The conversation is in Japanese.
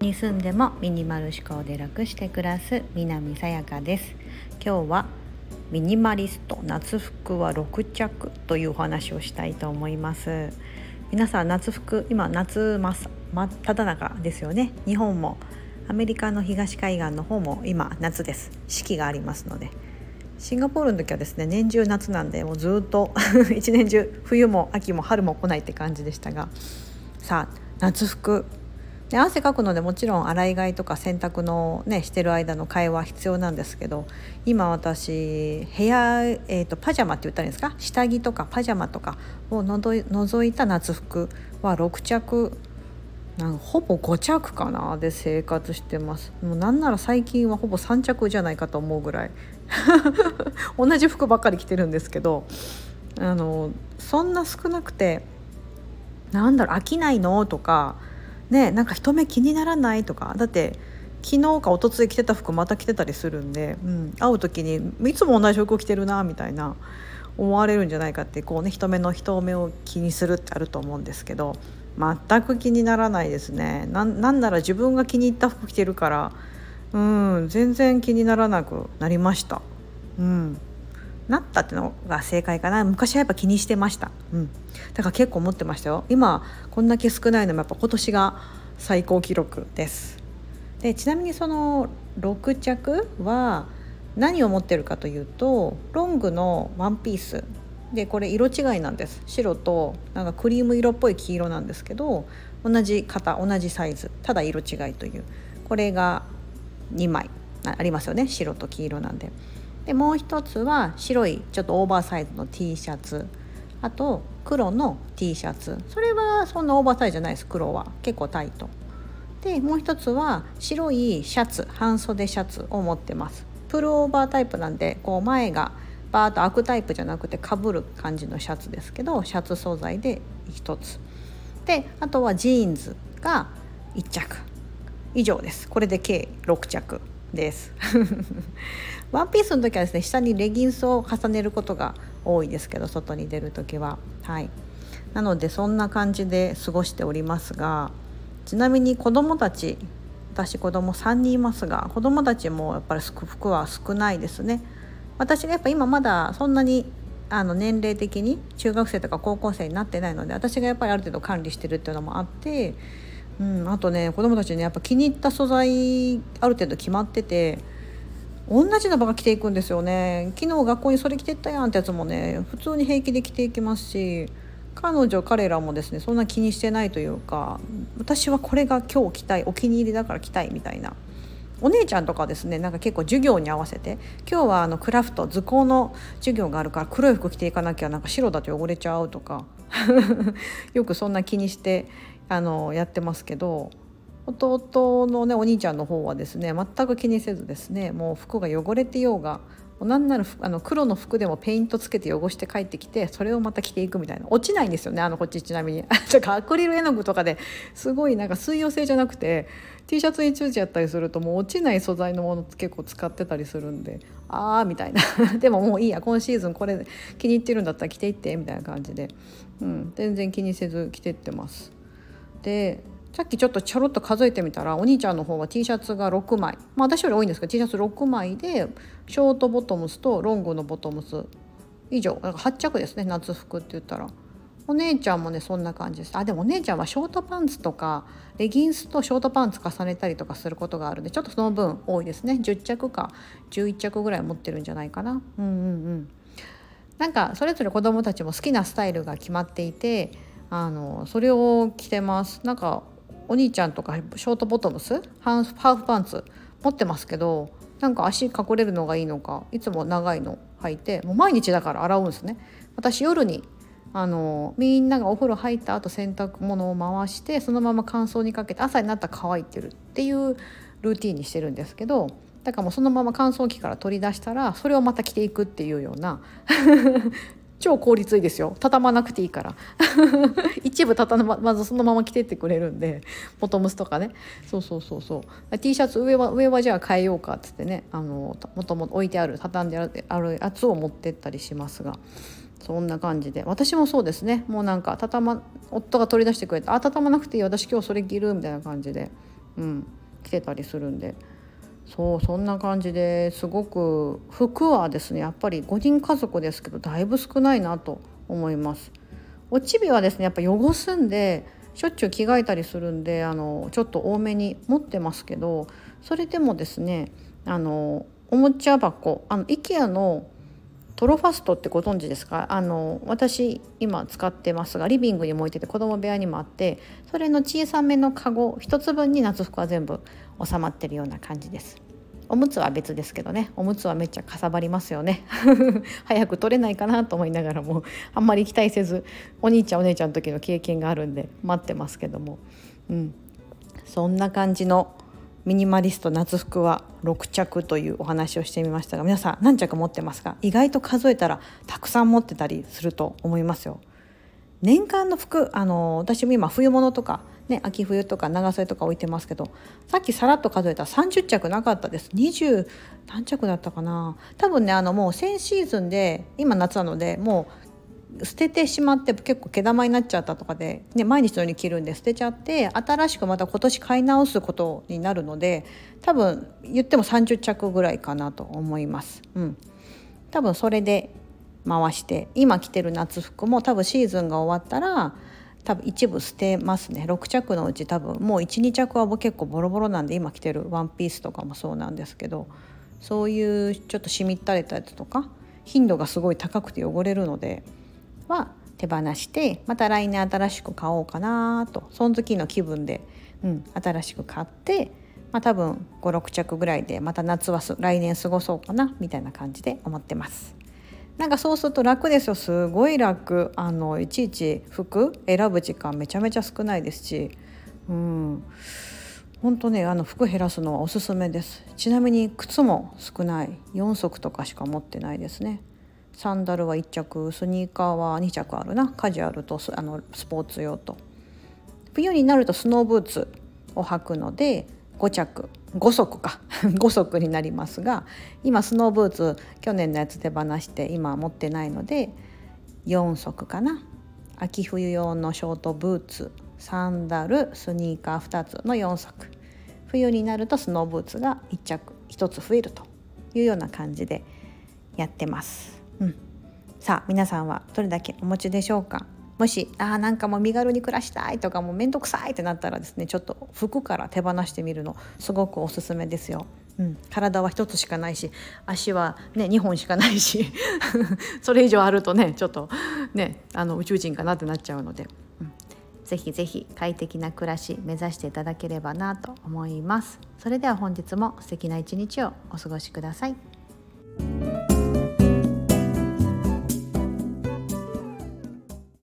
に住んでもミニマル思考で楽して暮らす南さやかです。今日はミニマリスト夏服は6着というお話をしたいと思います。皆さん夏服今夏真真っ只中ですよね。日本もアメリカの東海岸の方も今夏です。四季がありますので。シンガポールの時はですね年中夏なんでもうずっと 一年中冬も秋も春も来ないって感じでしたがさあ夏服。で汗かくのでもちろん洗い替えとか洗濯のねしてる間の替えは必要なんですけど今私部屋、えーと、パジャマって言ったらいいんですか？下着とかパジャマとかをのど除いた夏服は6着なんほぼ5着かなで生活してます。もうなんなら最近はほぼ3着じゃないかと思うぐらい。同じ服ばっかり着てるんですけど。あのそんな少なくてなんだろう飽きないの？とか。ねなんか人目気にならない？とか。だって昨日か一昨日着てた服また着てたりするんで、うん、会う時にいつも同じ服着てるなみたいな。思われるんじゃないかってこうね人目の人目を気にするってあると思うんですけど。全く気にならないですね。なんなら自分が気に入った服着てるからうん全然気にならなくなりました。うん。なったってのが正解かな。昔はやっぱ気にしてました、うん、だから結構思ってましたよ。今こんだけ少ないのもやっぱ今年が最高記録です。でちなみにその6着は何を持ってるかというとロングのワンピース。でこれ色違いなんです。白となんかクリーム色っぽい黄色なんですけど同じ型同じサイズ。ただ色違いという。これが2枚。ありますよね。白と黄色なんで。でもう一つは白いちょっとオーバーサイズの T シャツ。あと黒の T シャツ。それはそんなオーバーサイズじゃないです。黒は。結構タイト。でもう一つは白いシャツ。半袖シャツを持ってます。プルオーバータイプなんでこう前がバーと開くタイプじゃなくてかぶる感じのシャツですけどシャツ素材で1つ。であとはジーンズが1着。以上です。これで計6着です。ワンピースの時はですね下にレギンスを重ねることが多いですけど外に出る時は。はい。なのでそんな感じで過ごしておりますがちなみに子どもたち私子供3人いますが子供たちもやっぱり服は少ないですね。私がやっぱ今まだそんなにあの年齢的に中学生とか高校生になってないので私がやっぱりある程度管理してるっていうのもあって、うん、あとね子供たちにやっぱ気に入った素材ある程度決まってて同じのばが着ていくんですよね。昨日学校にそれ着てったやんってやつもね普通に平気で着ていきますし彼女彼らもですねそんな気にしてないというか私はこれが今日着たいお気に入りだから着たいみたいなお姉ちゃんとかですねなんか結構授業に合わせて今日はあのクラフト図工の授業があるから黒い服着ていかなきゃなんか白だと汚れちゃうとか よくそんな気にしてあのやってますけど弟のねお兄ちゃんの方はですね全く気にせずですねもう服が汚れてようが何ならあの黒の服でもペイントつけて汚して帰ってきてそれをまた着ていくみたいな。落ちないんですよねあのこっちちなみに。アクリル絵の具とかですごいなんか水溶性じゃなくて T シャツについちゃったりするともう落ちない素材のもの結構使ってたりするんでああみたいな。でももういいや今シーズンこれ気に入ってるんだったら着ていってみたいな感じで、うん、全然気にせず着てってます。でさっきちょっとちょろっと数えてみたらお兄ちゃんの方は T シャツが6枚、まあ、私より多いんですけど T シャツ6枚でショートボトムスとロングのボトムス。以上。だか8着ですね夏服って言ったら。お姉ちゃんもねそんな感じです。あでもお姉ちゃんはショートパンツとかレギンスとショートパンツ重ねたりとかすることがあるんでちょっとその分多いですね。10着か11着ぐらい持ってるんじゃないかな。うんうんうん。なんかそれぞれ子どもたちも好きなスタイルが決まっていてあのそれを着てます。なんかお兄ちゃんとかショートボトムスハーフパンツ持ってますけどなんか足隠れるのがいいのかいつも長いの履いてもう毎日だから洗うんですね。私夜にあのみんながお風呂入った後洗濯物を回してそのまま乾燥にかけて朝になったら乾いてるっていうルーティンにしてるんですけどだからもうそのまま乾燥機から取り出したらそれをまた着ていくっていうような超効率いいですよ。畳まなくていいから。一部畳ままずそのまま着てってくれるんでボトムスとかね。そうそうそうそう。T シャツ上は上はじゃあ変えようかっつってね。あのもともと置いてある畳んであるやつを持ってったりしますが。そんな感じで。私もそうですね。もうなんか畳ま夫が取り出してくれて「あ畳まなくていい私今日それ着る」みたいな感じで、うん、着てたりするんで。そうそんな感じですごく服はですねやっぱり5人家族ですけどだいぶ少ないなと思います。おちびはですねやっぱ汚すんでしょっちゅう着替えたりするんであのちょっと多めに持ってますけどそれでもですねあのおもちゃ箱あの IKEA のトロファストってご存知ですか？あの私今使ってますがリビングにも置いてて子供部屋にもあってそれの小さめのカゴ1つ分に夏服は全部収まってるような感じです。おむつは別ですけどね。おむつはめっちゃかさばりますよね。早く取れないかなと思いながらもあんまり期待せずお兄ちゃんお姉ちゃんの時の経験があるんで待ってますけども。うん。そんな感じのミニマリスト夏服は6着というお話をしてみましたが皆さん何着持ってますか？意外と数えたらたくさん持ってたりすると思いますよ。年間の服あの私も今冬物とか、ね、秋冬とか長袖とか置いてますけどさっきさらっと数えた30着なかったです。20何着だったかな。多分ねあのもう先シーズンで今夏なのでもう捨ててしまって結構毛玉になっちゃったとかで、ね、毎日のように着るんで捨てちゃって新しくまた今年買い直すことになるので多分言っても30着ぐらいかなと思います。うん、多分それで回して今着てる夏服も多分シーズンが終わったら多分一部捨てますね6着のうち多分もう12着は結構ボロボロなんで今着てるワンピースとかもそうなんですけどそういうちょっとしみったれたやつとか頻度がすごい高くて汚れるのでは手放してまた来年新しく買おうかなとその時の気分で、うん、新しく買って、まあ、多分56着ぐらいでまた夏は来年過ごそうかなみたいな感じで思ってます。なんかそうすると楽ですよ。すごい楽。あのいちいち服選ぶ時間めちゃめちゃ少ないですし。うん。本当ねあの服減らすのはおすすめです。ちなみに靴も少ない。4足とかしか持ってないですね。サンダルは1着スニーカーは2着あるな。カジュアルとあのスポーツ用と。冬になるとスノーブーツを履くので5着5足か。5足になりますが今スノーブーツ去年のやつ手放して今持ってないので4足かな。秋冬用のショートブーツサンダルスニーカー2つの4足。冬になるとスノーブーツが1着1つ増えるというような感じでやってます。うん、さあ皆さんはどれだけお持ちでしょうか？もしあなんかもう身軽に暮らしたいとかもう面倒くさいってなったらですねちょっと服から手放してみるのすごくおすすめですよ。うん、体は1つしかないし足は、ね、2本しかないし それ以上あるとねちょっとねあの宇宙人かなってなっちゃうので、うん、ぜひぜひ快適な暮らし目指していただければなと思います。それでは本日も素敵な一日をお過ごしください。